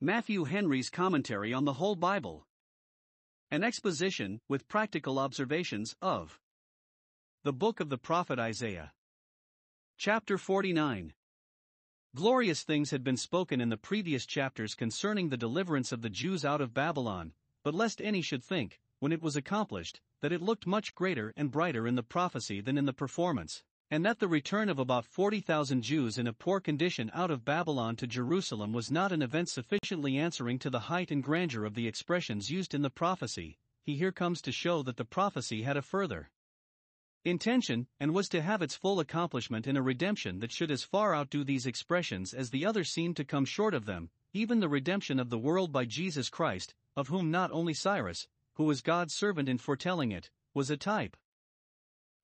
Matthew Henry's Commentary on the Whole Bible. An exposition, with practical observations, of the book of the prophet Isaiah. Chapter 49. Glorious things had been spoken in the previous chapters concerning the deliverance of the Jews out of Babylon, but lest any should think, when it was accomplished, that it looked much greater and brighter in the prophecy than in the performance and that the return of about 40,000 Jews in a poor condition out of Babylon to Jerusalem was not an event sufficiently answering to the height and grandeur of the expressions used in the prophecy, he here comes to show that the prophecy had a further intention, and was to have its full accomplishment in a redemption that should as far outdo these expressions as the other seemed to come short of them, even the redemption of the world by Jesus Christ, of whom not only Cyrus, who was God's servant in foretelling it, was a type.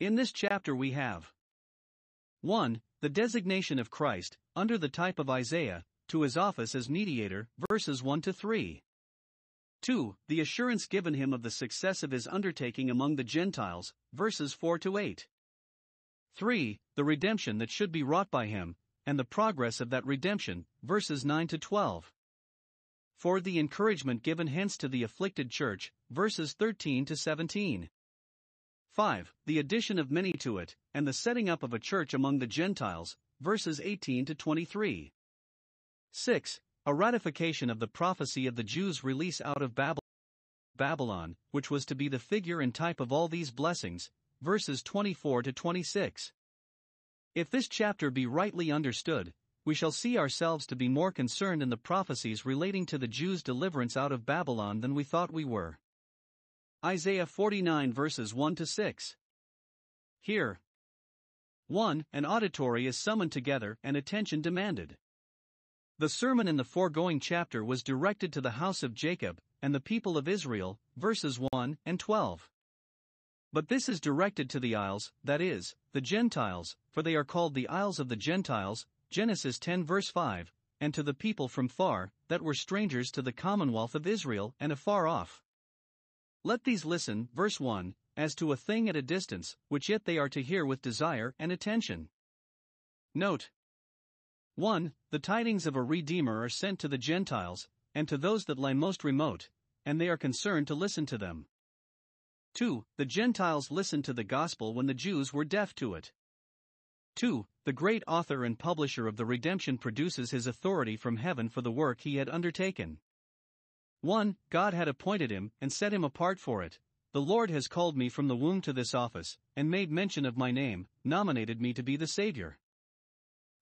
In this chapter we have 1. The designation of Christ, under the type of Isaiah, to his office as mediator, verses 1 to 3. 2. The assurance given him of the success of his undertaking among the Gentiles, verses 4 to 8. 3. The redemption that should be wrought by him, and the progress of that redemption, verses 9 to 12. 4. The encouragement given hence to the afflicted church, verses 13 to 17. 5. The addition of many to it, and the setting up of a church among the Gentiles, verses 18 to 23. 6. A ratification of the prophecy of the Jews' release out of Babylon, which was to be the figure and type of all these blessings, verses 24 to 26. If this chapter be rightly understood, we shall see ourselves to be more concerned in the prophecies relating to the Jews' deliverance out of Babylon than we thought we were. Isaiah 49 verses 1 to 6. Here, 1. An auditory is summoned together and attention demanded. The sermon in the foregoing chapter was directed to the house of Jacob and the people of Israel, verses 1 and 12. But this is directed to the isles, that is, the Gentiles, for they are called the isles of the Gentiles, Genesis 10 verse 5, and to the people from far, that were strangers to the commonwealth of Israel and afar off. Let these listen, verse 1, as to a thing at a distance, which yet they are to hear with desire and attention. Note 1. The tidings of a Redeemer are sent to the Gentiles, and to those that lie most remote, and they are concerned to listen to them. 2. The Gentiles listened to the gospel when the Jews were deaf to it. 2. The great author and publisher of the redemption produces his authority from heaven for the work he had undertaken. 1. God had appointed him and set him apart for it. The Lord has called me from the womb to this office, and made mention of my name, nominated me to be the Savior.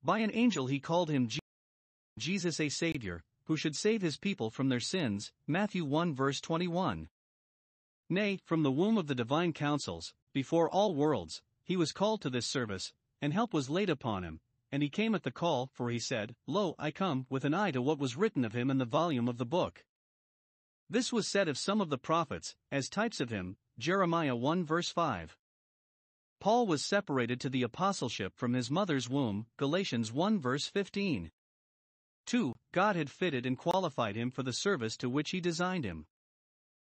By an angel he called him Jesus a Savior, who should save his people from their sins. Matthew 1 verse 21. Nay, from the womb of the divine counsels, before all worlds, he was called to this service, and help was laid upon him, and he came at the call, for he said, Lo, I come, with an eye to what was written of him in the volume of the book. This was said of some of the prophets, as types of him, Jeremiah 1 verse 5. Paul was separated to the apostleship from his mother's womb, Galatians 1 verse 15. 2. God had fitted and qualified him for the service to which he designed him.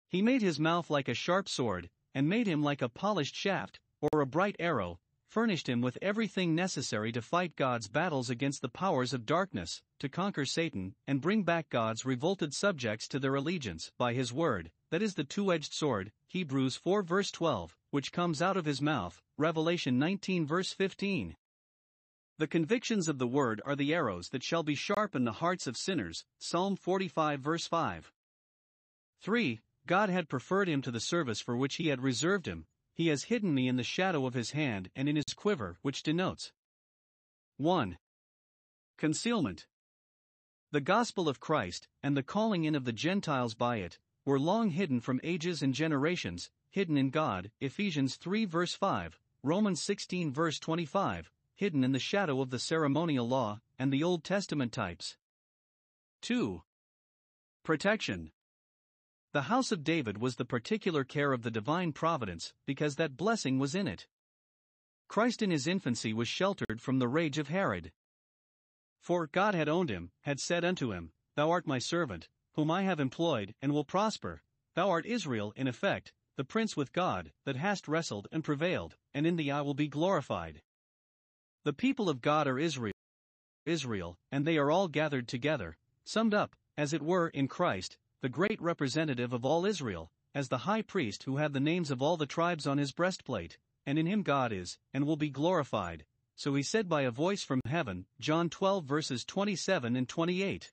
He made his mouth like a sharp sword, and made him like a polished shaft, or a bright arrow, furnished him with everything necessary to fight God's battles against the powers of darkness, to conquer Satan, and bring back God's revolted subjects to their allegiance by his word, that is the two edged sword, Hebrews 4 verse 12, which comes out of his mouth, Revelation 19 verse 15. The convictions of the word are the arrows that shall be sharp in the hearts of sinners, Psalm 45 verse 5. 3. God had preferred him to the service for which he had reserved him, he has hidden me in the shadow of his hand and in his quiver, which denotes 1. Concealment. The gospel of Christ, and the calling in of the Gentiles by it, were long hidden from ages and generations, hidden in God, Ephesians 3 verse 5, Romans 16 verse 25, hidden in the shadow of the ceremonial law, and the Old Testament types. 2. Protection. The house of David was the particular care of the divine providence, because that blessing was in it. Christ in his infancy was sheltered from the rage of Herod. For God had owned him, had said unto him, Thou art my servant, whom I have employed, and will prosper. Thou art Israel, in effect, the prince with God, that hast wrestled and prevailed, and in thee I will be glorified. The people of God are Israel, Israel, and they are all gathered together, summed up, as it were, in Christ, the great representative of all Israel, as the high priest who had the names of all the tribes on his breastplate, and in him God is, and will be glorified. So he said by a voice from heaven, John 12 verses 27 and 28.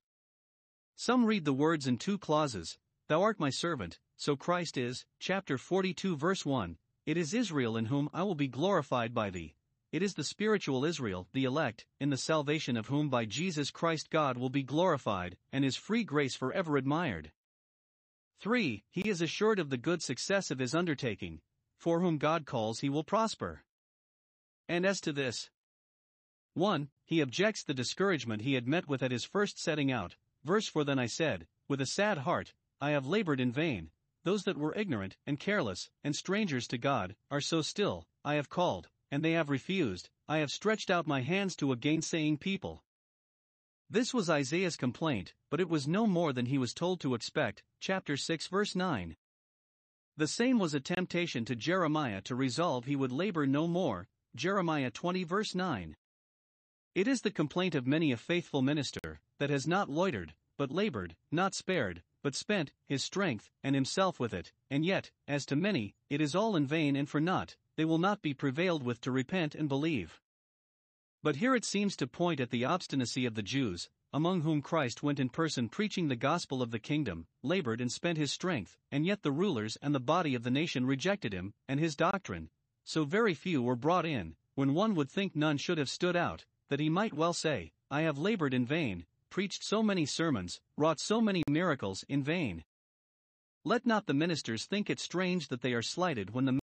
Some read the words in two clauses Thou art my servant, so Christ is, chapter 42 verse 1, It is Israel in whom I will be glorified by thee. It is the spiritual Israel, the elect, in the salvation of whom by Jesus Christ God will be glorified, and his free grace forever admired. 3. He is assured of the good success of his undertaking, for whom God calls he will prosper. And as to this, 1. He objects the discouragement he had met with at his first setting out. Verse 4 Then I said, With a sad heart, I have labored in vain. Those that were ignorant, and careless, and strangers to God, are so still, I have called, and they have refused, I have stretched out my hands to a gainsaying people. This was Isaiah's complaint, but it was no more than he was told to expect. Chapter 6, verse 9. The same was a temptation to Jeremiah to resolve he would labor no more, Jeremiah 20 verse 9. It is the complaint of many a faithful minister, that has not loitered, but labored, not spared, but spent his strength and himself with it, and yet, as to many, it is all in vain and for naught, they will not be prevailed with to repent and believe. But here it seems to point at the obstinacy of the Jews, among whom Christ went in person preaching the gospel of the kingdom, labored and spent his strength, and yet the rulers and the body of the nation rejected him and his doctrine. So very few were brought in, when one would think none should have stood out, that he might well say, I have labored in vain, preached so many sermons, wrought so many miracles in vain. Let not the ministers think it strange that they are slighted when the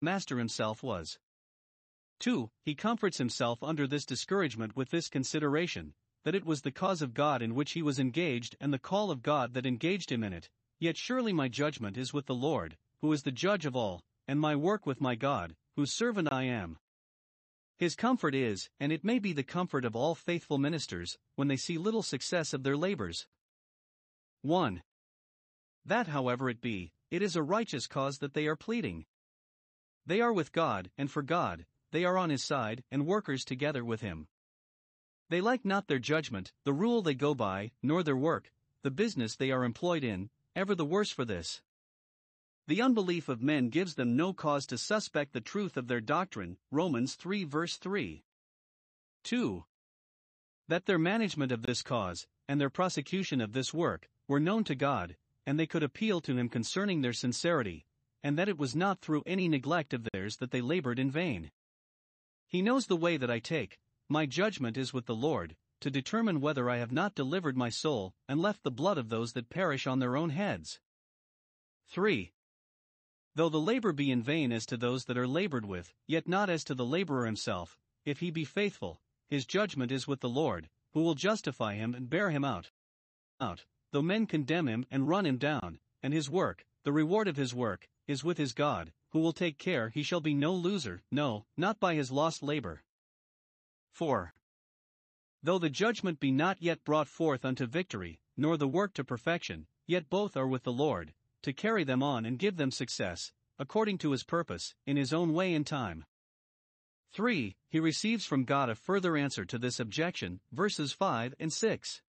Master himself was. 2. He comforts himself under this discouragement with this consideration that it was the cause of God in which he was engaged and the call of God that engaged him in it. Yet surely my judgment is with the Lord, who is the judge of all, and my work with my God, whose servant I am. His comfort is, and it may be the comfort of all faithful ministers, when they see little success of their labors. 1. That, however it be, it is a righteous cause that they are pleading. They are with God, and for God, they are on his side, and workers together with him. They like not their judgment, the rule they go by, nor their work, the business they are employed in, ever the worse for this. The unbelief of men gives them no cause to suspect the truth of their doctrine. Romans 3 verse 3. 2. That their management of this cause, and their prosecution of this work, were known to God, and they could appeal to Him concerning their sincerity, and that it was not through any neglect of theirs that they labored in vain. He knows the way that I take, my judgment is with the Lord, to determine whether I have not delivered my soul, and left the blood of those that perish on their own heads. 3. Though the labor be in vain as to those that are labored with, yet not as to the laborer himself, if he be faithful, his judgment is with the Lord, who will justify him and bear him out. Out, though men condemn him and run him down, and his work, the reward of his work, is with his God, who will take care he shall be no loser, no, not by his lost labor. 4. Though the judgment be not yet brought forth unto victory, nor the work to perfection, yet both are with the Lord, to carry them on and give them success, according to his purpose, in his own way and time. 3. He receives from God a further answer to this objection, verses 5 and 6.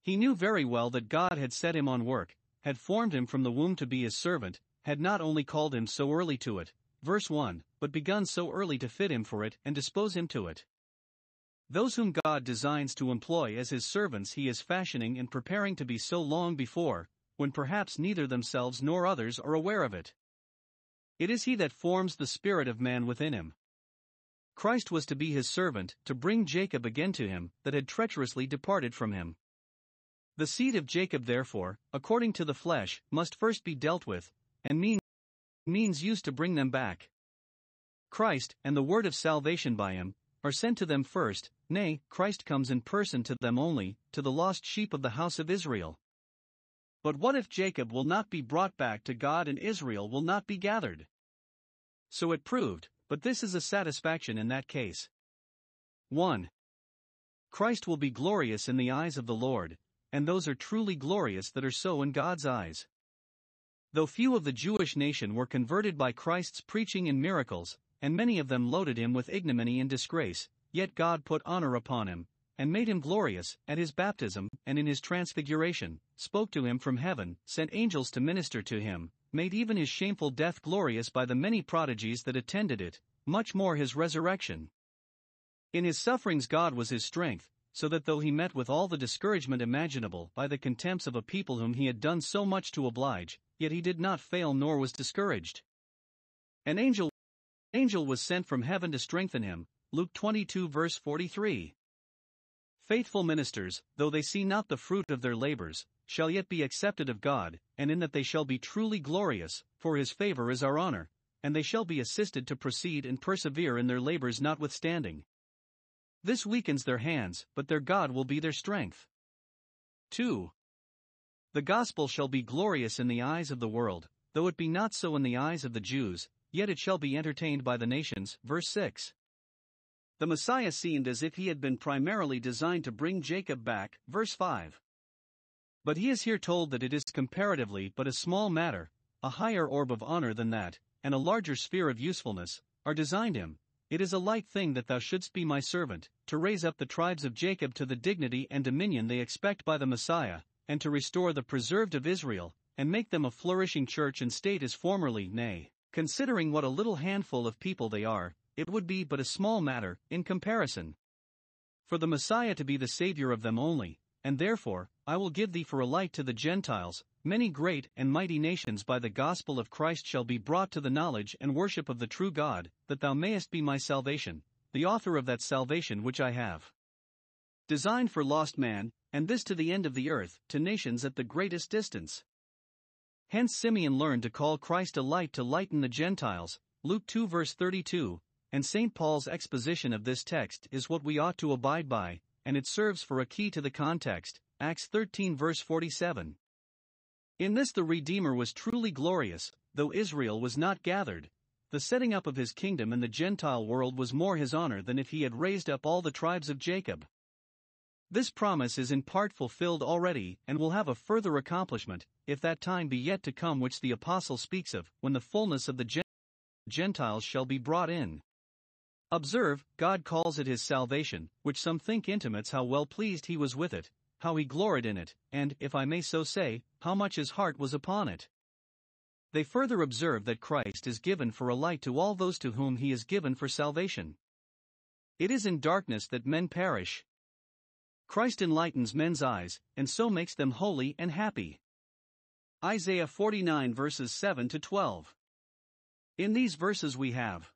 He knew very well that God had set him on work, had formed him from the womb to be his servant, had not only called him so early to it, verse 1, but begun so early to fit him for it and dispose him to it. Those whom God designs to employ as his servants he is fashioning and preparing to be so long before, when perhaps neither themselves nor others are aware of it. It is he that forms the spirit of man within him. Christ was to be his servant, to bring Jacob again to him, that had treacherously departed from him. The seed of Jacob, therefore, according to the flesh, must first be dealt with, and means, means used to bring them back. Christ, and the word of salvation by him, are sent to them first, nay, Christ comes in person to them only, to the lost sheep of the house of Israel. But what if Jacob will not be brought back to God and Israel will not be gathered? So it proved, but this is a satisfaction in that case. 1. Christ will be glorious in the eyes of the Lord, and those are truly glorious that are so in God's eyes. Though few of the Jewish nation were converted by Christ's preaching and miracles, and many of them loaded him with ignominy and disgrace, yet God put honor upon him, and made him glorious, at his baptism, and in his transfiguration, spoke to him from heaven, sent angels to minister to him, made even his shameful death glorious by the many prodigies that attended it, much more his resurrection. In his sufferings, God was his strength, so that though he met with all the discouragement imaginable by the contempts of a people whom he had done so much to oblige, yet he did not fail nor was discouraged. An angel angel was sent from heaven to strengthen him. Luke 22 verse 43. Faithful ministers, though they see not the fruit of their labors, shall yet be accepted of God, and in that they shall be truly glorious, for his favor is our honor, and they shall be assisted to proceed and persevere in their labors notwithstanding. This weakens their hands, but their God will be their strength. 2. The gospel shall be glorious in the eyes of the world, though it be not so in the eyes of the Jews, yet it shall be entertained by the nations. Verse 6. The Messiah seemed as if he had been primarily designed to bring Jacob back. Verse 5. But he is here told that it is comparatively but a small matter, a higher orb of honor than that, and a larger sphere of usefulness, are designed him. It is a light thing that thou shouldst be my servant, to raise up the tribes of Jacob to the dignity and dominion they expect by the Messiah, and to restore the preserved of Israel, and make them a flourishing church and state as formerly, nay, Considering what a little handful of people they are, it would be but a small matter, in comparison. For the Messiah to be the Savior of them only, and therefore, I will give thee for a light to the Gentiles, many great and mighty nations by the gospel of Christ shall be brought to the knowledge and worship of the true God, that thou mayest be my salvation, the author of that salvation which I have designed for lost man, and this to the end of the earth, to nations at the greatest distance. Hence Simeon learned to call Christ a light to lighten the Gentiles, Luke 2 verse 32, and St. Paul's exposition of this text is what we ought to abide by, and it serves for a key to the context, Acts 13 verse 47. In this the Redeemer was truly glorious, though Israel was not gathered. The setting up of his kingdom in the Gentile world was more his honor than if he had raised up all the tribes of Jacob. This promise is in part fulfilled already and will have a further accomplishment, if that time be yet to come which the Apostle speaks of, when the fullness of the Gentiles shall be brought in. Observe, God calls it his salvation, which some think intimates how well pleased he was with it, how he gloried in it, and, if I may so say, how much his heart was upon it. They further observe that Christ is given for a light to all those to whom he is given for salvation. It is in darkness that men perish, Christ enlightens men's eyes, and so makes them holy and happy. Isaiah 49 verses 7 to 12. In these verses we have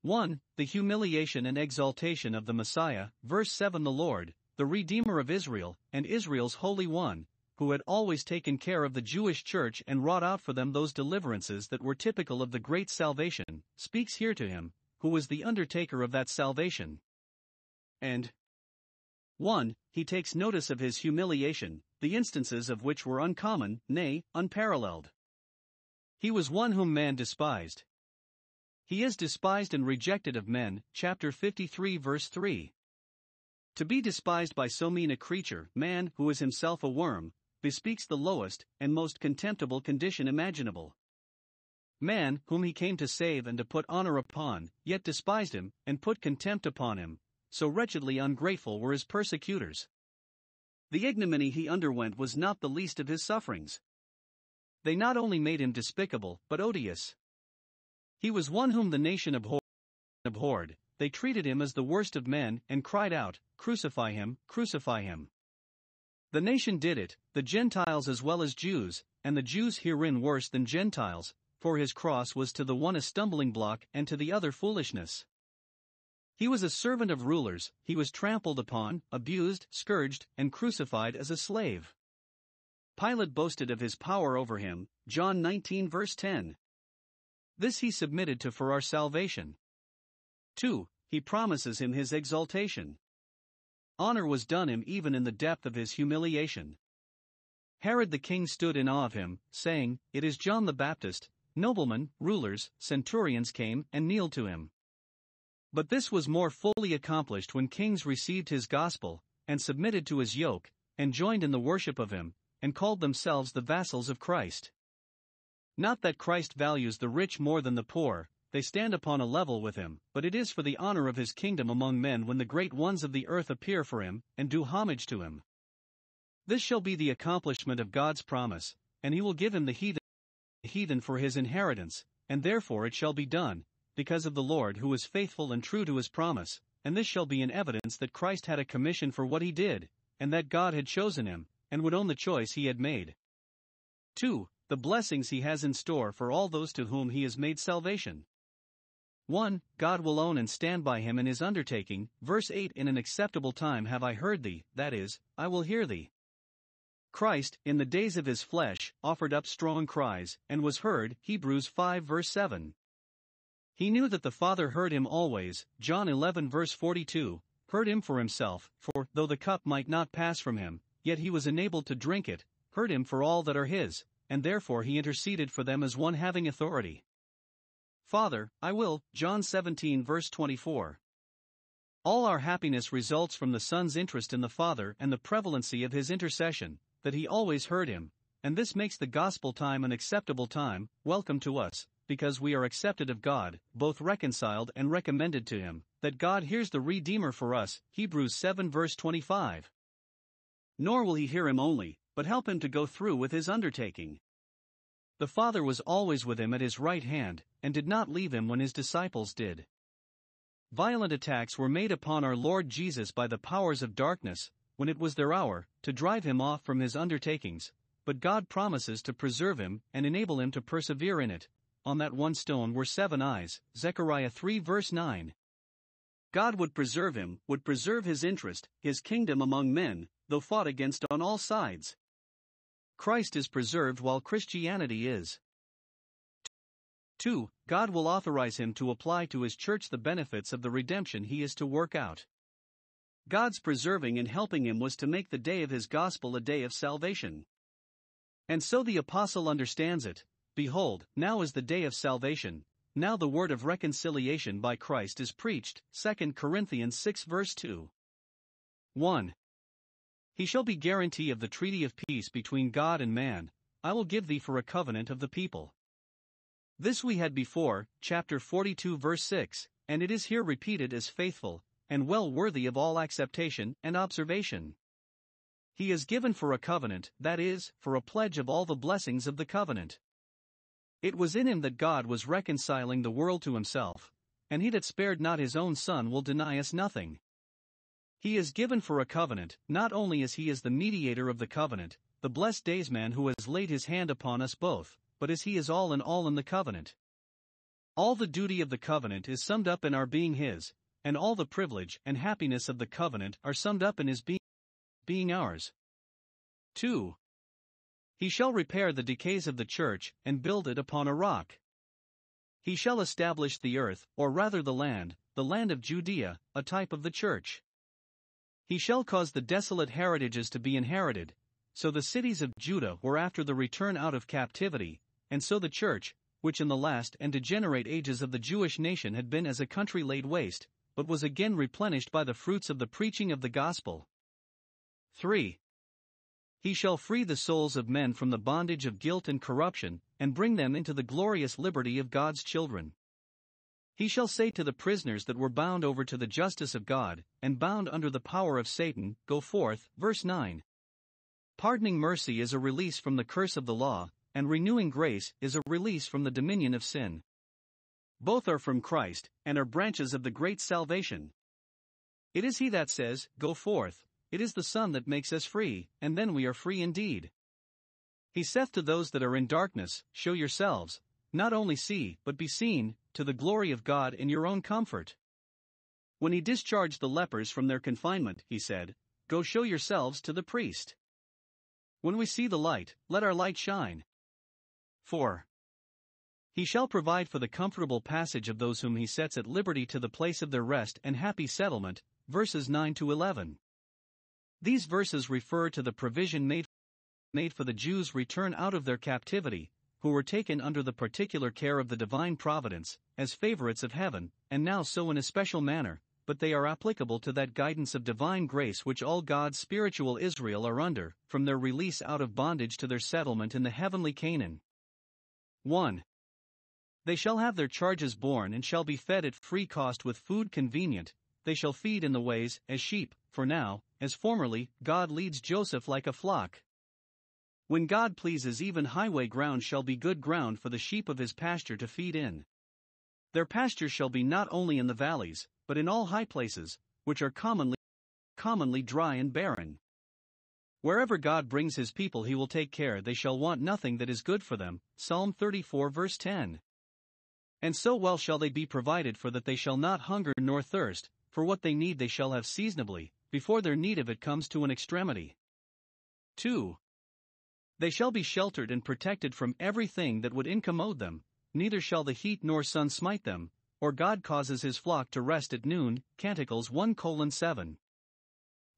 1. The humiliation and exaltation of the Messiah, verse 7 The Lord, the Redeemer of Israel, and Israel's Holy One, who had always taken care of the Jewish church and wrought out for them those deliverances that were typical of the great salvation, speaks here to him, who was the undertaker of that salvation. And 1. He takes notice of his humiliation, the instances of which were uncommon, nay, unparalleled. He was one whom man despised. He is despised and rejected of men, chapter 53, verse 3. To be despised by so mean a creature, man, who is himself a worm, bespeaks the lowest and most contemptible condition imaginable. Man, whom he came to save and to put honor upon, yet despised him, and put contempt upon him, so wretchedly ungrateful were his persecutors. The ignominy he underwent was not the least of his sufferings. They not only made him despicable, but odious. He was one whom the nation abhorred, they treated him as the worst of men, and cried out, Crucify him, crucify him. The nation did it, the Gentiles as well as Jews, and the Jews herein worse than Gentiles, for his cross was to the one a stumbling block and to the other foolishness. He was a servant of rulers, he was trampled upon, abused, scourged, and crucified as a slave. Pilate boasted of his power over him, John 19 verse 10. This he submitted to for our salvation. 2. He promises him his exaltation. Honor was done him even in the depth of his humiliation. Herod the king stood in awe of him, saying, It is John the Baptist. Noblemen, rulers, centurions came and kneeled to him. But this was more fully accomplished when kings received his gospel, and submitted to his yoke, and joined in the worship of him, and called themselves the vassals of Christ. Not that Christ values the rich more than the poor, they stand upon a level with him, but it is for the honor of his kingdom among men when the great ones of the earth appear for him, and do homage to him. This shall be the accomplishment of God's promise, and he will give him the heathen, heathen for his inheritance, and therefore it shall be done, because of the Lord who is faithful and true to his promise, and this shall be an evidence that Christ had a commission for what he did, and that God had chosen him, and would own the choice he had made. 2. The blessings he has in store for all those to whom he has made salvation. 1. God will own and stand by him in his undertaking. Verse 8 In an acceptable time have I heard thee, that is, I will hear thee. Christ, in the days of his flesh, offered up strong cries, and was heard. Hebrews 5 verse 7. He knew that the Father heard him always. John 11 verse 42 heard him for himself, for, though the cup might not pass from him, yet he was enabled to drink it, heard him for all that are his, and therefore he interceded for them as one having authority. Father, I will, John 17 verse 24. All our happiness results from the Son's interest in the Father and the prevalency of his intercession, that he always heard him, and this makes the gospel time an acceptable time, welcome to us, because we are accepted of God, both reconciled and recommended to him, that God hears the Redeemer for us, Hebrews 7 verse 25. Nor will he hear him only, but help him to go through with his undertaking. The Father was always with him at his right hand, and did not leave him when his disciples did. Violent attacks were made upon our Lord Jesus by the powers of darkness, when it was their hour, to drive him off from his undertakings, but God promises to preserve him and enable him to persevere in it. On that one stone were seven eyes, Zechariah 3 verse 9. God would preserve him, would preserve his interest, his kingdom among men, though fought against on all sides. Christ is preserved while Christianity is. 2. God will authorize him to apply to his church the benefits of the redemption he is to work out. God's preserving and helping him was to make the day of his gospel a day of salvation. And so the apostle understands it Behold, now is the day of salvation, now the word of reconciliation by Christ is preached. 2 Corinthians 6 verse 2. 1. He shall be guarantee of the treaty of peace between God and man, I will give thee for a covenant of the people. This we had before, chapter 42 verse 6, and it is here repeated as faithful, and well worthy of all acceptation and observation. He is given for a covenant, that is, for a pledge of all the blessings of the covenant. It was in him that God was reconciling the world to himself, and he that spared not his own Son will deny us nothing. He is given for a covenant, not only as he is the mediator of the covenant, the blessed daysman who has laid his hand upon us both, but as he is all in all in the covenant. All the duty of the covenant is summed up in our being his, and all the privilege and happiness of the covenant are summed up in his being, being ours. 2. He shall repair the decays of the church, and build it upon a rock. He shall establish the earth, or rather the land, the land of Judea, a type of the church. He shall cause the desolate heritages to be inherited, so the cities of Judah were after the return out of captivity, and so the church, which in the last and degenerate ages of the Jewish nation had been as a country laid waste, but was again replenished by the fruits of the preaching of the gospel. 3. He shall free the souls of men from the bondage of guilt and corruption, and bring them into the glorious liberty of God's children. He shall say to the prisoners that were bound over to the justice of God, and bound under the power of Satan, Go forth. Verse 9. Pardoning mercy is a release from the curse of the law, and renewing grace is a release from the dominion of sin. Both are from Christ, and are branches of the great salvation. It is He that says, Go forth, it is the Son that makes us free, and then we are free indeed. He saith to those that are in darkness, Show yourselves, not only see, but be seen, to the glory of God in your own comfort. When he discharged the lepers from their confinement, he said, Go show yourselves to the priest. When we see the light, let our light shine. 4. He shall provide for the comfortable passage of those whom he sets at liberty to the place of their rest and happy settlement, verses 9 to 11. These verses refer to the provision made, made for the Jews' return out of their captivity, who were taken under the particular care of the divine providence, as favorites of heaven, and now so in a special manner, but they are applicable to that guidance of divine grace which all God's spiritual Israel are under, from their release out of bondage to their settlement in the heavenly Canaan. 1. They shall have their charges borne and shall be fed at free cost with food convenient, they shall feed in the ways, as sheep, for now, as formerly, God leads Joseph like a flock. When God pleases, even highway ground shall be good ground for the sheep of his pasture to feed in. Their pasture shall be not only in the valleys, but in all high places, which are commonly commonly dry and barren. Wherever God brings his people, he will take care they shall want nothing that is good for them. Psalm 34, verse 10. And so well shall they be provided for that they shall not hunger nor thirst, for what they need they shall have seasonably, before their need of it comes to an extremity. 2. They shall be sheltered and protected from everything that would incommode them, neither shall the heat nor sun smite them, or God causes his flock to rest at noon. Canticles 1 7.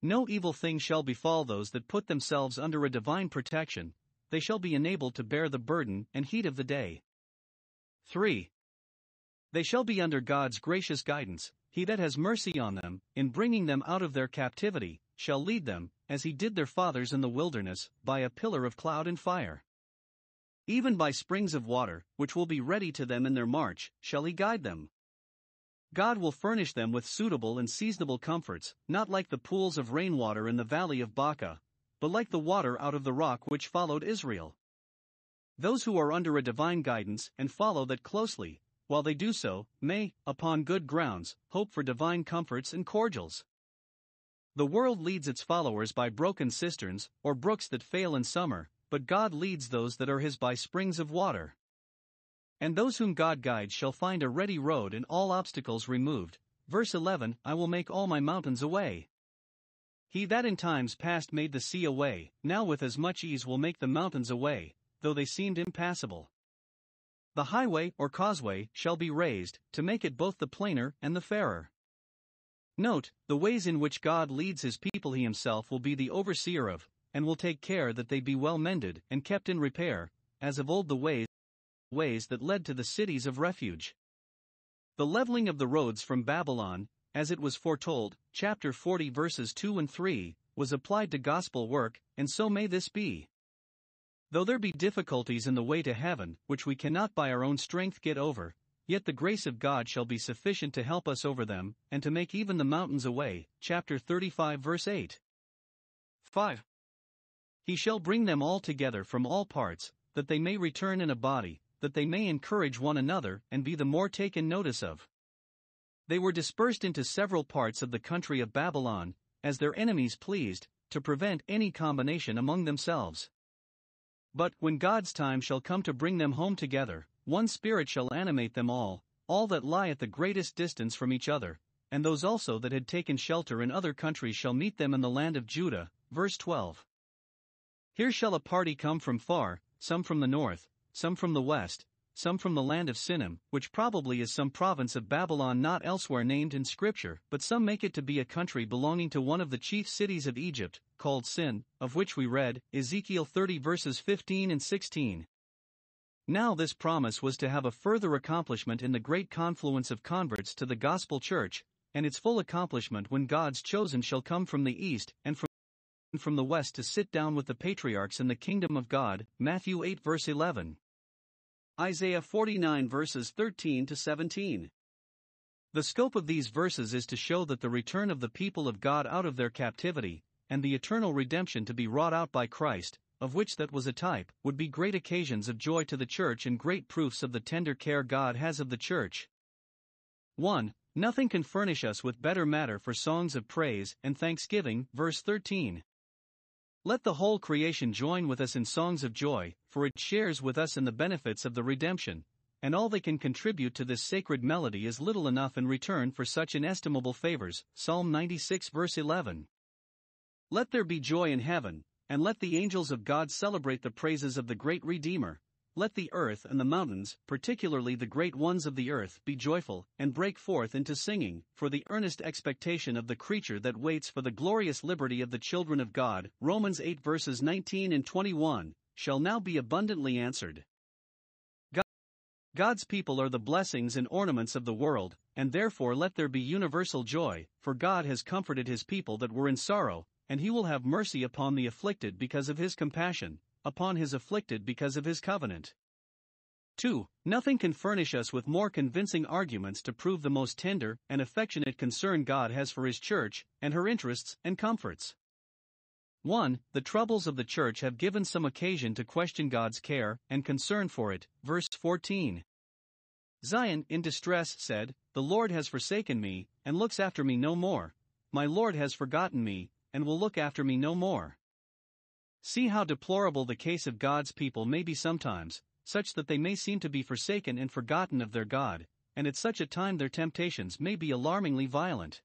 No evil thing shall befall those that put themselves under a divine protection, they shall be enabled to bear the burden and heat of the day. 3. They shall be under God's gracious guidance, he that has mercy on them, in bringing them out of their captivity, shall lead them, as he did their fathers in the wilderness, by a pillar of cloud and fire. Even by springs of water, which will be ready to them in their march, shall he guide them. God will furnish them with suitable and seasonable comforts, not like the pools of rainwater in the valley of Baca, but like the water out of the rock which followed Israel. Those who are under a divine guidance and follow that closely, while they do so, may, upon good grounds, hope for divine comforts and cordials. The world leads its followers by broken cisterns, or brooks that fail in summer, but God leads those that are his by springs of water. And those whom God guides shall find a ready road and all obstacles removed. Verse 11 I will make all my mountains away. He that in times past made the sea away, now with as much ease will make the mountains away, though they seemed impassable. The highway or causeway shall be raised, to make it both the plainer and the fairer. Note, the ways in which God leads his people he himself will be the overseer of, and will take care that they be well mended and kept in repair, as of old the ways, ways that led to the cities of refuge. The leveling of the roads from Babylon, as it was foretold, chapter 40 verses 2 and 3, was applied to gospel work, and so may this be. Though there be difficulties in the way to heaven, which we cannot by our own strength get over, yet the grace of God shall be sufficient to help us over them, and to make even the mountains away. Chapter 35, verse 8. 5. He shall bring them all together from all parts, that they may return in a body, that they may encourage one another, and be the more taken notice of. They were dispersed into several parts of the country of Babylon, as their enemies pleased, to prevent any combination among themselves. But when God's time shall come to bring them home together, one spirit shall animate them all, all that lie at the greatest distance from each other, and those also that had taken shelter in other countries shall meet them in the land of Judah. Verse 12. Here shall a party come from far, some from the north, some from the west, some from the land of Sinim, which probably is some province of Babylon not elsewhere named in Scripture, but some make it to be a country belonging to one of the chief cities of Egypt, called Sin, of which we read, Ezekiel 30 verses 15 and 16. Now, this promise was to have a further accomplishment in the great confluence of converts to the gospel church, and its full accomplishment when God's chosen shall come from the east and from from the west to sit down with the patriarchs in the kingdom of God. Matthew 8 verse 11. Isaiah 49 verses 13 to 17. The scope of these verses is to show that the return of the people of God out of their captivity, and the eternal redemption to be wrought out by Christ, of which that was a type, would be great occasions of joy to the church and great proofs of the tender care God has of the church. 1. Nothing can furnish us with better matter for songs of praise and thanksgiving, verse 13. Let the whole creation join with us in songs of joy, for it shares with us in the benefits of the redemption, and all they can contribute to this sacred melody is little enough in return for such inestimable favors. Psalm 96 verse 11. Let there be joy in heaven, and let the angels of God celebrate the praises of the great Redeemer, let the earth and the mountains, particularly the great ones of the earth, be joyful, and break forth into singing, for the earnest expectation of the creature that waits for the glorious liberty of the children of God. Romans 8 verses 19 and 21 shall now be abundantly answered. God's people are the blessings and ornaments of the world, and therefore let there be universal joy, for God has comforted his people that were in sorrow, and he will have mercy upon the afflicted because of his compassion upon his afflicted because of his covenant. 2. Nothing can furnish us with more convincing arguments to prove the most tender and affectionate concern God has for His church and her interests and comforts. 1. The troubles of the church have given some occasion to question God's care and concern for it. Verse 14. Zion, in distress, said, The Lord has forsaken me, and looks after me no more. My Lord has forgotten me, and will look after me no more. See how deplorable the case of God's people may be sometimes, such that they may seem to be forsaken and forgotten of their God, and at such a time their temptations may be alarmingly violent.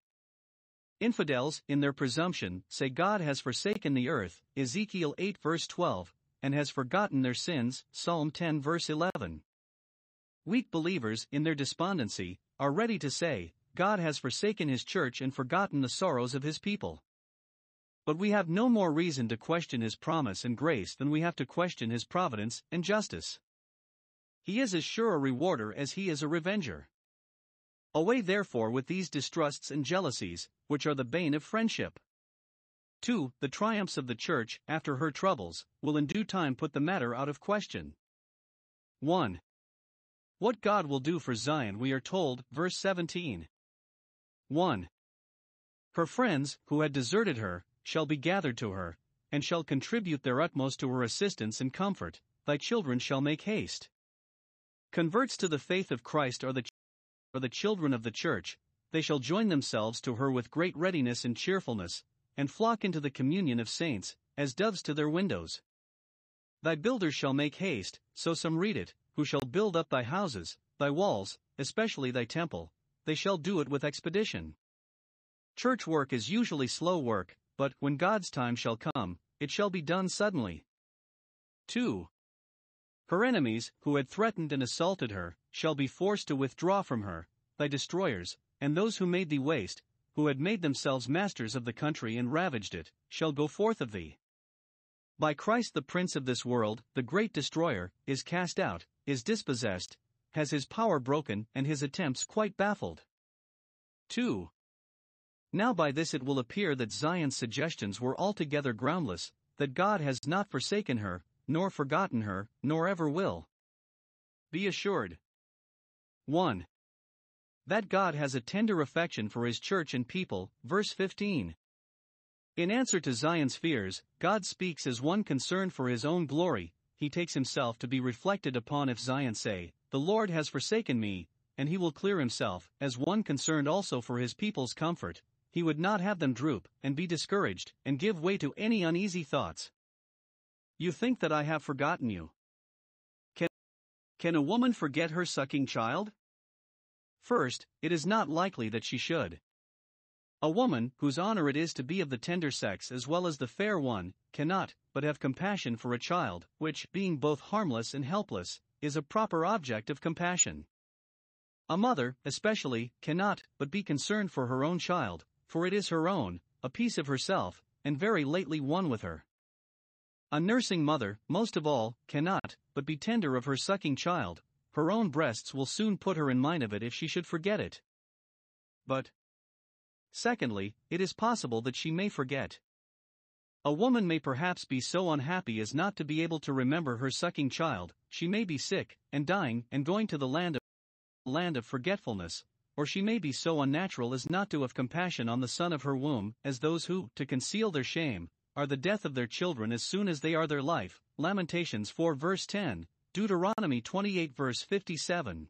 Infidels, in their presumption, say God has forsaken the earth, Ezekiel 8 verse 12, and has forgotten their sins, Psalm 10 verse 11. Weak believers, in their despondency, are ready to say, God has forsaken his church and forgotten the sorrows of his people. But we have no more reason to question his promise and grace than we have to question his providence and justice. He is as sure a rewarder as he is a revenger. Away therefore with these distrusts and jealousies, which are the bane of friendship. 2. The triumphs of the Church, after her troubles, will in due time put the matter out of question. 1. What God will do for Zion, we are told, verse 17. 1. Her friends, who had deserted her, shall be gathered to her, and shall contribute their utmost to her assistance and comfort, thy children shall make haste. Converts to the faith of Christ are the, are the children of the church, they shall join themselves to her with great readiness and cheerfulness, and flock into the communion of saints, as doves to their windows. Thy builders shall make haste, so some read it, who shall build up thy houses, thy walls, especially thy temple, they shall do it with expedition. Church work is usually slow work, but when God's time shall come, it shall be done suddenly. 2. Her enemies, who had threatened and assaulted her, shall be forced to withdraw from her, thy destroyers, and those who made thee waste, who had made themselves masters of the country and ravaged it, shall go forth of thee. By Christ the Prince of this world, the great destroyer, is cast out, is dispossessed, has his power broken, and his attempts quite baffled. 2. Now by this it will appear that Zion's suggestions were altogether groundless, that God has not forsaken her, nor forgotten her, nor ever will. Be assured. 1. That God has a tender affection for his church and people, verse 15. In answer to Zion's fears, God speaks as one concerned for his own glory, he takes himself to be reflected upon if Zion say, The Lord has forsaken me, and he will clear himself, as one concerned also for his people's comfort, he would not have them droop, and be discouraged, and give way to any uneasy thoughts. You think that I have forgotten you. Can, can a woman forget her sucking child? First, it is not likely that she should. A woman, whose honor it is to be of the tender sex as well as the fair one, cannot but have compassion for a child, which, being both harmless and helpless, is a proper object of compassion. A mother, especially, cannot but be concerned for her own child, for it is her own, a piece of herself, and very lately one with her. A nursing mother, most of all, cannot but be tender of her sucking child, her own breasts will soon put her in mind of it if she should forget it. But, secondly, it is possible that she may forget. A woman may perhaps be so unhappy as not to be able to remember her sucking child, she may be sick, and dying, and going to the land of, land of forgetfulness, or she may be so unnatural as not to have compassion on the son of her womb, as those who, to conceal their shame, are the death of their children as soon as they are their life. Lamentations 4 verse 10, Deuteronomy 28 verse 57.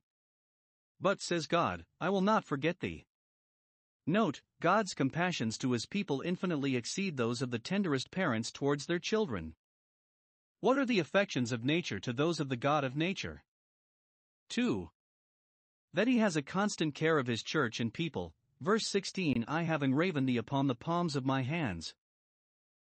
But says God, I will not forget thee. Note, God's compassions to his people infinitely exceed those of the tenderest parents towards their children. What are the affections of nature to those of the God of nature? 2. That he has a constant care of his church and people. Verse 16 I have engraven thee upon the palms of my hands.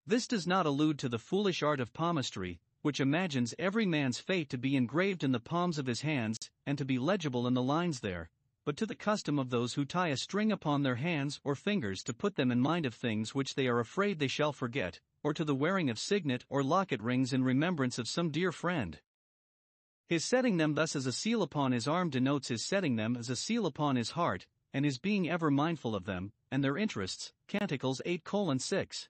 This does not allude to the foolish art of palmistry, which imagines every man's fate to be engraved in the palms of his hands, and to be legible in the lines there, but to the custom of those who tie a string upon their hands or fingers to put them in mind of things which they are afraid they shall forget, or to the wearing of signet or locket rings in remembrance of some dear friend. His setting them thus as a seal upon his arm denotes his setting them as a seal upon his heart, and his being ever mindful of them, and their interests. Canticles 8 6.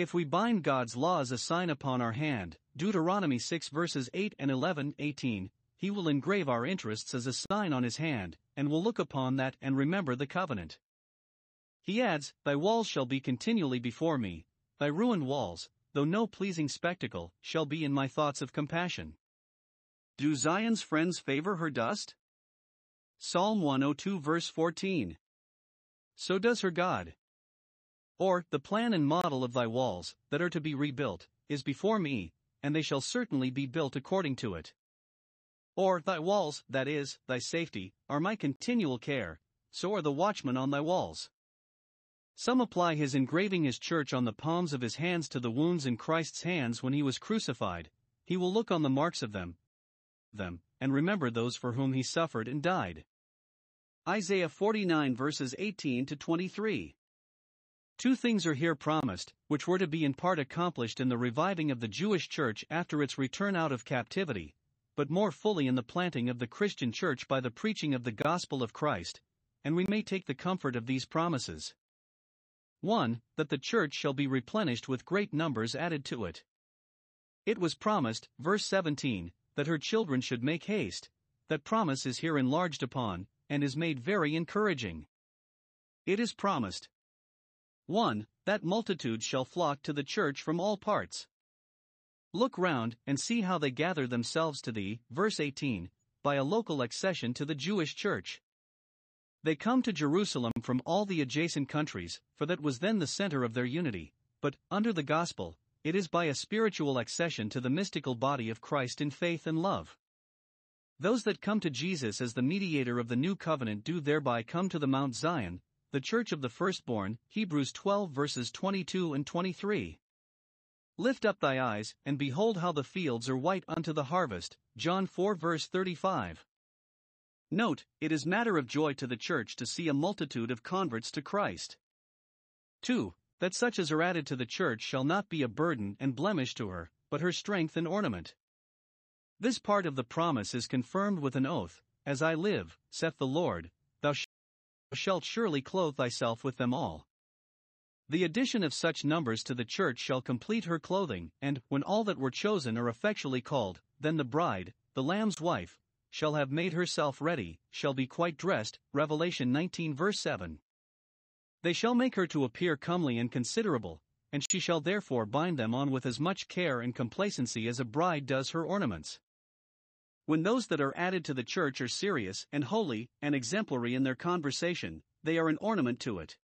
If we bind God's law as a sign upon our hand, Deuteronomy 6 verses 8 and 11, 18, he will engrave our interests as a sign on his hand, and will look upon that and remember the covenant. He adds, Thy walls shall be continually before me, thy ruined walls, though no pleasing spectacle, shall be in my thoughts of compassion. Do Zion's friends favor her dust? Psalm 102 verse 14. So does her God. Or, the plan and model of thy walls, that are to be rebuilt, is before me, and they shall certainly be built according to it. Or, thy walls, that is, thy safety, are my continual care, so are the watchmen on thy walls. Some apply his engraving his church on the palms of his hands to the wounds in Christ's hands when he was crucified, he will look on the marks of them, them, and remember those for whom he suffered and died. Isaiah 49 verses 18 to 23. Two things are here promised, which were to be in part accomplished in the reviving of the Jewish church after its return out of captivity, but more fully in the planting of the Christian church by the preaching of the gospel of Christ, and we may take the comfort of these promises. 1. That the church shall be replenished with great numbers added to it. It was promised, verse 17, that her children should make haste. That promise is here enlarged upon, and is made very encouraging. It is promised, 1. That multitudes shall flock to the church from all parts. Look round, and see how they gather themselves to thee, verse 18, by a local accession to the Jewish church. They come to Jerusalem from all the adjacent countries, for that was then the center of their unity, but, under the gospel, it is by a spiritual accession to the mystical body of Christ in faith and love. Those that come to Jesus as the mediator of the new covenant do thereby come to the Mount Zion, the church of the firstborn, Hebrews 12 verses 22 and 23. Lift up thy eyes, and behold how the fields are white unto the harvest, John 4 verse 35. Note, it is matter of joy to the church to see a multitude of converts to Christ. 2. That such as are added to the church shall not be a burden and blemish to her, but her strength and ornament. This part of the promise is confirmed with an oath, As I live, saith the Lord, thou shalt surely clothe thyself with them all. The addition of such numbers to the church shall complete her clothing, and, when all that were chosen are effectually called, then the bride, the Lamb's wife, shall have made herself ready, shall be quite dressed. Revelation 19 verse 7. They shall make her to appear comely and considerable, and she shall therefore bind them on with as much care and complacency as a bride does her ornaments. When those that are added to the church are serious and holy and exemplary in their conversation, they are an ornament to it.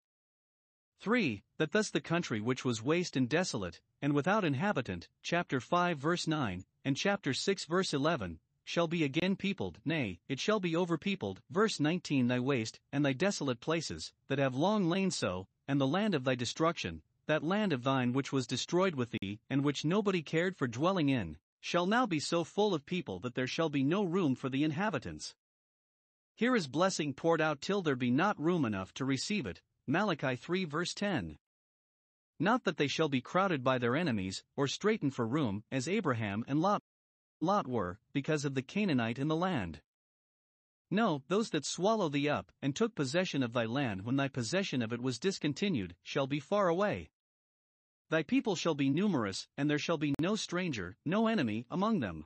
3. That thus the country which was waste and desolate, and without inhabitant, chapter 5 verse 9, and chapter 6 verse 11, shall be again peopled, nay, it shall be overpeopled, verse 19 Thy waste, and thy desolate places, that have long lain so, and the land of thy destruction, that land of thine which was destroyed with thee, and which nobody cared for dwelling in, shall now be so full of people that there shall be no room for the inhabitants. Here is blessing poured out till there be not room enough to receive it. Malachi 3 verse 10. Not that they shall be crowded by their enemies, or straitened for room, as Abraham and Lot, Lot were, because of the Canaanite in the land. No, those that swallow thee up, and took possession of thy land when thy possession of it was discontinued, shall be far away. Thy people shall be numerous, and there shall be no stranger, no enemy, among them.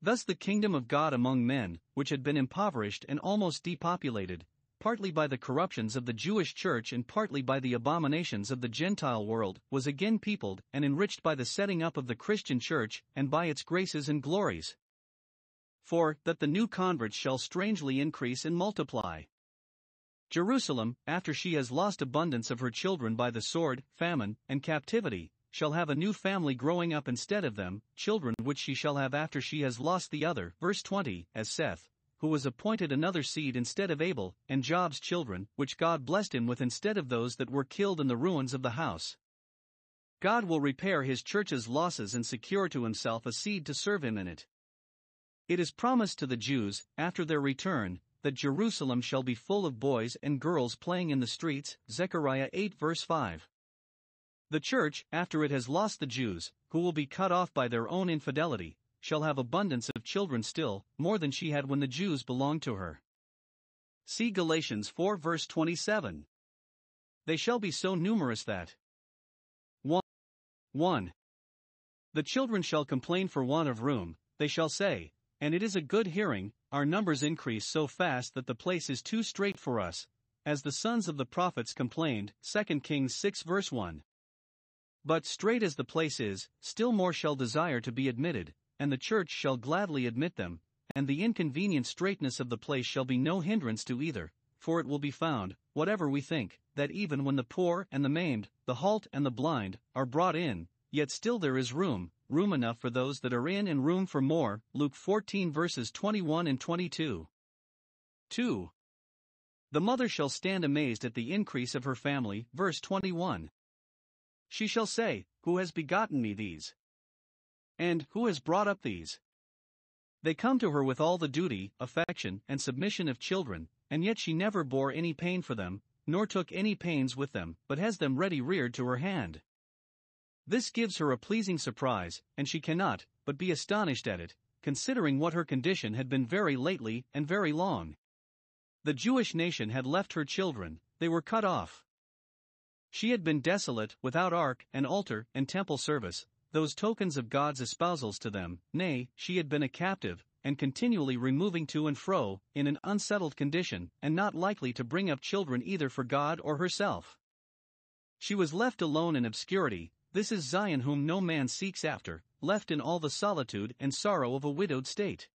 Thus the kingdom of God among men, which had been impoverished and almost depopulated, partly by the corruptions of the Jewish church and partly by the abominations of the Gentile world, was again peopled and enriched by the setting up of the Christian church and by its graces and glories. For, that the new converts shall strangely increase and multiply. Jerusalem, after she has lost abundance of her children by the sword, famine, and captivity, shall have a new family growing up instead of them, children which she shall have after she has lost the other. Verse 20 As Seth, who was appointed another seed instead of Abel, and Job's children, which God blessed him with instead of those that were killed in the ruins of the house. God will repair his church's losses and secure to himself a seed to serve him in it. It is promised to the Jews, after their return, that Jerusalem shall be full of boys and girls playing in the streets. Zechariah 8 verse 5. The church, after it has lost the Jews, who will be cut off by their own infidelity, shall have abundance of children still, more than she had when the Jews belonged to her. See Galatians 4 verse 27. They shall be so numerous that 1. 1. The children shall complain for want of room, they shall say, and it is a good hearing, our numbers increase so fast that the place is too strait for us, as the sons of the prophets complained. 2 Kings 6 verse 1. But strait as the place is, still more shall desire to be admitted, and the church shall gladly admit them, and the inconvenient straitness of the place shall be no hindrance to either, for it will be found, whatever we think, that even when the poor and the maimed, the halt and the blind, are brought in, yet still there is room, room enough for those that are in and room for more. Luke 14 verses 21 and 22. 2. The mother shall stand amazed at the increase of her family. Verse 21. She shall say, Who has begotten me these? And who has brought up these? They come to her with all the duty, affection, and submission of children, and yet she never bore any pain for them, nor took any pains with them, but has them ready reared to her hand. This gives her a pleasing surprise, and she cannot but be astonished at it, considering what her condition had been very lately and very long. The Jewish nation had left her children, they were cut off. She had been desolate, without ark, and altar, and temple service, those tokens of God's espousals to them, nay, she had been a captive, and continually removing to and fro, in an unsettled condition, and not likely to bring up children either for God or herself. She was left alone in obscurity, this is Zion whom no man seeks after, left in all the solitude and sorrow of a widowed state.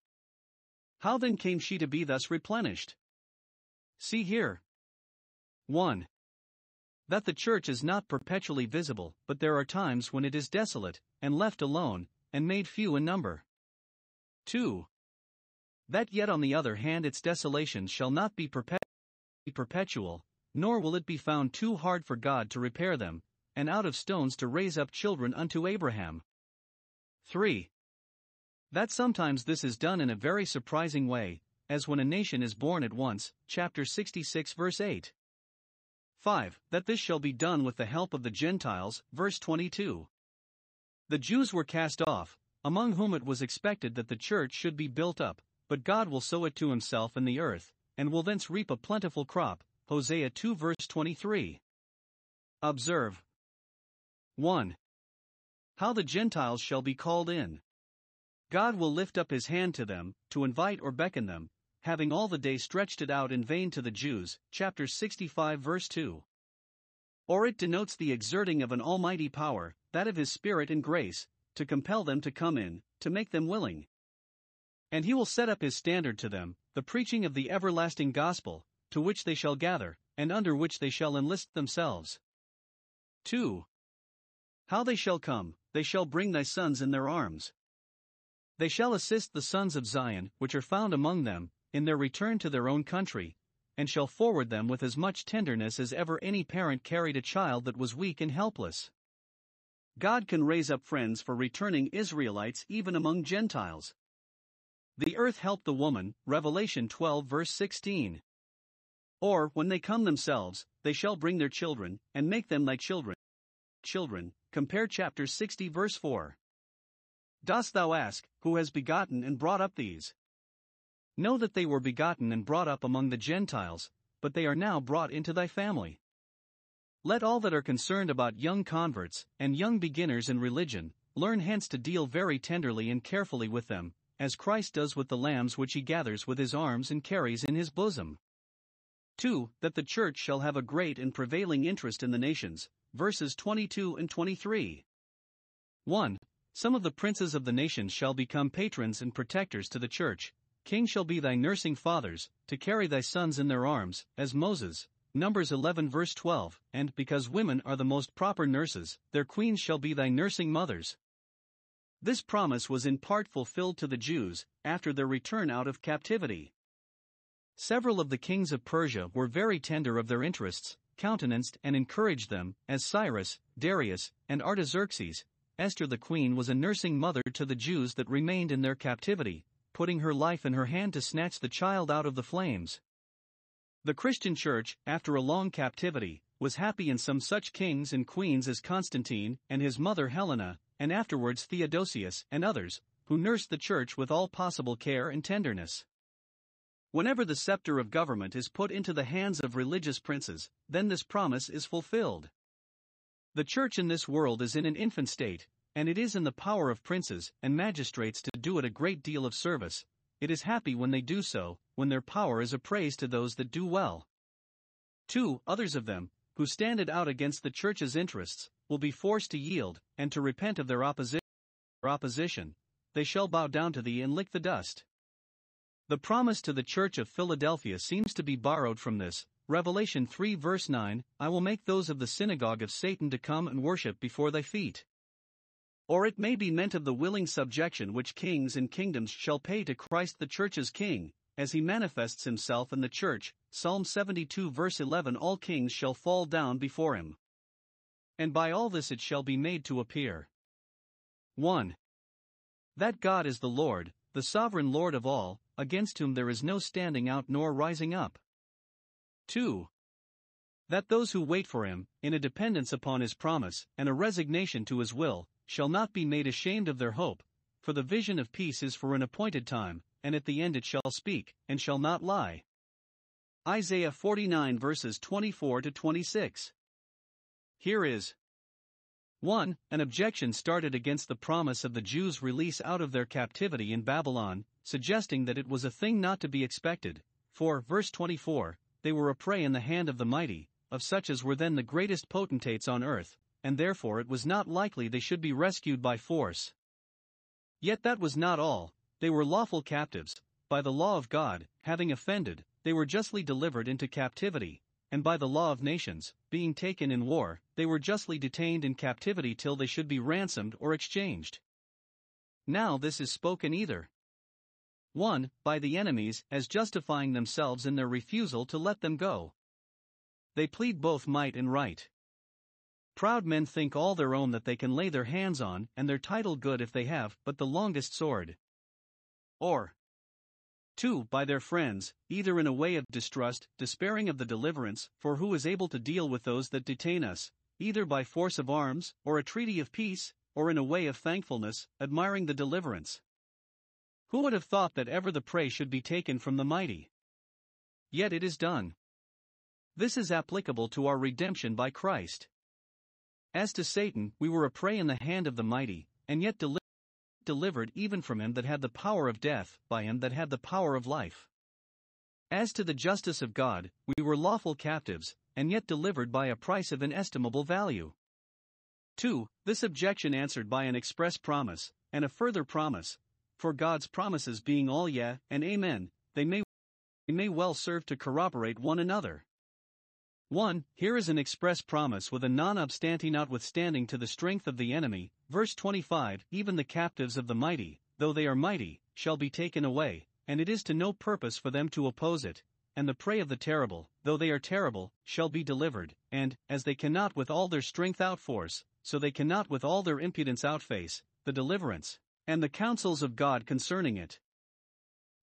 How then came she to be thus replenished? See here. 1. That the church is not perpetually visible, but there are times when it is desolate, and left alone, and made few in number. 2. That yet on the other hand its desolations shall not be perpetual, nor will it be found too hard for God to repair them, and out of stones to raise up children unto Abraham. 3. That sometimes this is done in a very surprising way, as when a nation is born at once, chapter 66, verse 8. 5. That this shall be done with the help of the Gentiles, verse 22. The Jews were cast off, among whom it was expected that the church should be built up, but God will sow it to himself in the earth, and will thence reap a plentiful crop. Hosea 2 verse 23. Observe, 1. How the Gentiles shall be called in. God will lift up his hand to them, to invite or beckon them, having all the day stretched it out in vain to the Jews. Chapter 65, verse 2. Or it denotes the exerting of an almighty power, that of his Spirit and grace, to compel them to come in, to make them willing. And he will set up his standard to them, the preaching of the everlasting gospel, to which they shall gather, and under which they shall enlist themselves. 2. How they shall come, they shall bring thy sons in their arms. They shall assist the sons of Zion, which are found among them, in their return to their own country, and shall forward them with as much tenderness as ever any parent carried a child that was weak and helpless. God can raise up friends for returning Israelites even among Gentiles. The earth helped the woman, Revelation 12 verse 16. Or, when they come themselves, they shall bring their children, and make them thy children. Children, Compare chapter 60, verse 4. Dost thou ask, Who has begotten and brought up these? Know that they were begotten and brought up among the Gentiles, but they are now brought into thy family. Let all that are concerned about young converts and young beginners in religion learn hence to deal very tenderly and carefully with them, as Christ does with the lambs which he gathers with his arms and carries in his bosom. 2. That the church shall have a great and prevailing interest in the nations, verses 22 and 23. 1. Some of the princes of the nations shall become patrons and protectors to the church. Kings shall be thy nursing fathers, to carry thy sons in their arms, as Moses. Numbers 11 verse 12, and because women are the most proper nurses, their queens shall be thy nursing mothers. This promise was in part fulfilled to the Jews, after their return out of captivity. Several of the kings of Persia were very tender of their interests, countenanced and encouraged them, as Cyrus, Darius, and Artaxerxes. Esther the queen was a nursing mother to the Jews that remained in their captivity, putting her life in her hand to snatch the child out of the flames. The Christian Church, after a long captivity, was happy in some such kings and queens as Constantine and his mother Helena, and afterwards Theodosius and others, who nursed the Church with all possible care and tenderness. Whenever the scepter of government is put into the hands of religious princes, then this promise is fulfilled. The church in this world is in an infant state, and it is in the power of princes and magistrates to do it a great deal of service, it is happy when they do so, when their power is a praise to those that do well. 2. Others of them, who stand it out against the church's interests, will be forced to yield, and to repent of their opposition. They shall bow down to thee and lick the dust. The promise to the church of Philadelphia seems to be borrowed from this. Revelation 3 verse 9 I will make those of the synagogue of Satan to come and worship before thy feet. Or it may be meant of the willing subjection which kings and kingdoms shall pay to Christ the church's king, as he manifests himself in the church. Psalm 72 verse 11 All kings shall fall down before him. And by all this it shall be made to appear. 1. That God is the Lord, the sovereign Lord of all, against whom there is no standing out nor rising up. 2. That those who wait for him, in a dependence upon his promise, and a resignation to his will, shall not be made ashamed of their hope, for the vision of peace is for an appointed time, and at the end it shall speak, and shall not lie. Isaiah 49 verses 24 to 26. Here is 1. An objection started against the promise of the Jews' release out of their captivity in Babylon, suggesting that it was a thing not to be expected. For, verse 24, they were a prey in the hand of the mighty, of such as were then the greatest potentates on earth, and therefore it was not likely they should be rescued by force. Yet that was not all, they were lawful captives, by the law of God, having offended, they were justly delivered into captivity, and by the law of nations, being taken in war, they were justly detained in captivity till they should be ransomed or exchanged. Now this is spoken either 1. By the enemies, as justifying themselves in their refusal to let them go. They plead both might and right. Proud men think all their own that they can lay their hands on, and their title good if they have but the longest sword. Or 2. By their friends, either in a way of distrust, despairing of the deliverance, for who is able to deal with those that detain us, either by force of arms, or a treaty of peace, or in a way of thankfulness, admiring the deliverance. Who would have thought that ever the prey should be taken from the mighty? Yet it is done. This is applicable to our redemption by Christ. As to Satan, we were a prey in the hand of the mighty, and yet deli- delivered even from him that had the power of death, by him that had the power of life. As to the justice of God, we were lawful captives, and yet delivered by a price of inestimable value. 2. This objection answered by an express promise, and a further promise, for God's promises being all yea and amen, they may, they may well serve to corroborate one another. 1. Here is an express promise with a non obstante notwithstanding to the strength of the enemy. Verse 25 Even the captives of the mighty, though they are mighty, shall be taken away, and it is to no purpose for them to oppose it. And the prey of the terrible, though they are terrible, shall be delivered, and, as they cannot with all their strength outforce, so they cannot with all their impudence outface, the deliverance, and the counsels of God concerning it.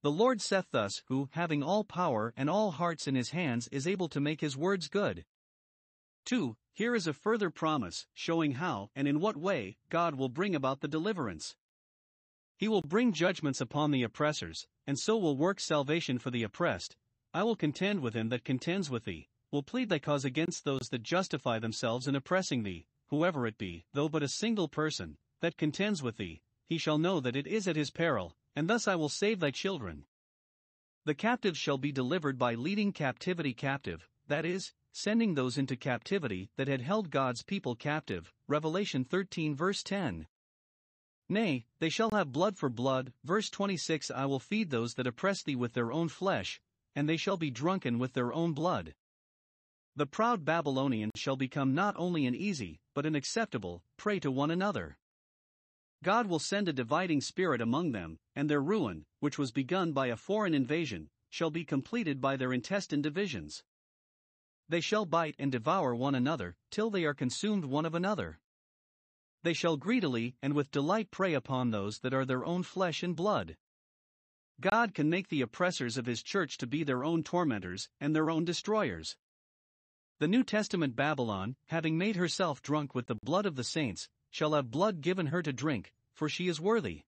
The Lord saith thus, who, having all power and all hearts in his hands, is able to make his words good. 2. Here is a further promise, showing how and in what way God will bring about the deliverance. He will bring judgments upon the oppressors, and so will work salvation for the oppressed. I will contend with him that contends with thee, will plead thy cause against those that justify themselves in oppressing thee, whoever it be, though but a single person, that contends with thee, he shall know that it is at his peril, and thus I will save thy children. The captives shall be delivered by leading captivity captive, that is, sending those into captivity that had held God's people captive. Revelation 13 verse 10. Nay, they shall have blood for blood. Verse 26 I will feed those that oppress thee with their own flesh, and they shall be drunken with their own blood. The proud Babylonians shall become not only an easy, but an acceptable, prey to one another. God will send a dividing spirit among them, and their ruin, which was begun by a foreign invasion, shall be completed by their intestine divisions. They shall bite and devour one another, till they are consumed one of another. They shall greedily and with delight prey upon those that are their own flesh and blood. God can make the oppressors of his church to be their own tormentors and their own destroyers. The New Testament Babylon, having made herself drunk with the blood of the saints, shall have blood given her to drink, for she is worthy.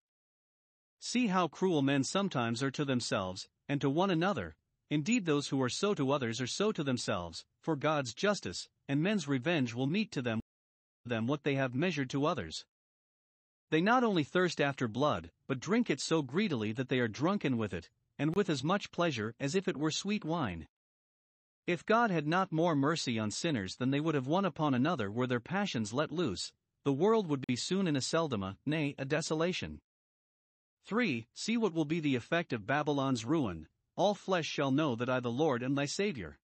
See how cruel men sometimes are to themselves, and to one another. Indeed, those who are so to others are so to themselves, for God's justice, and men's revenge will mete to them, them what they have measured to others. They not only thirst after blood, but drink it so greedily that they are drunken with it, and with as much pleasure as if it were sweet wine. If God had not more mercy on sinners than they would have one upon another were their passions let loose, the world would be soon in Aceldama, nay, a desolation. 3. See what will be the effect of Babylon's ruin all flesh shall know that I, the Lord, am thy Saviour.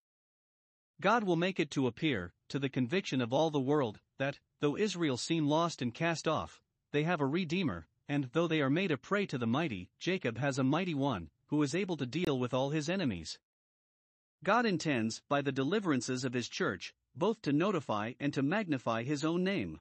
God will make it to appear, to the conviction of all the world, that, though Israel seem lost and cast off, they have a Redeemer, and though they are made a prey to the mighty, Jacob has a mighty one, who is able to deal with all his enemies. God intends, by the deliverances of his church, both to notify and to magnify his own name.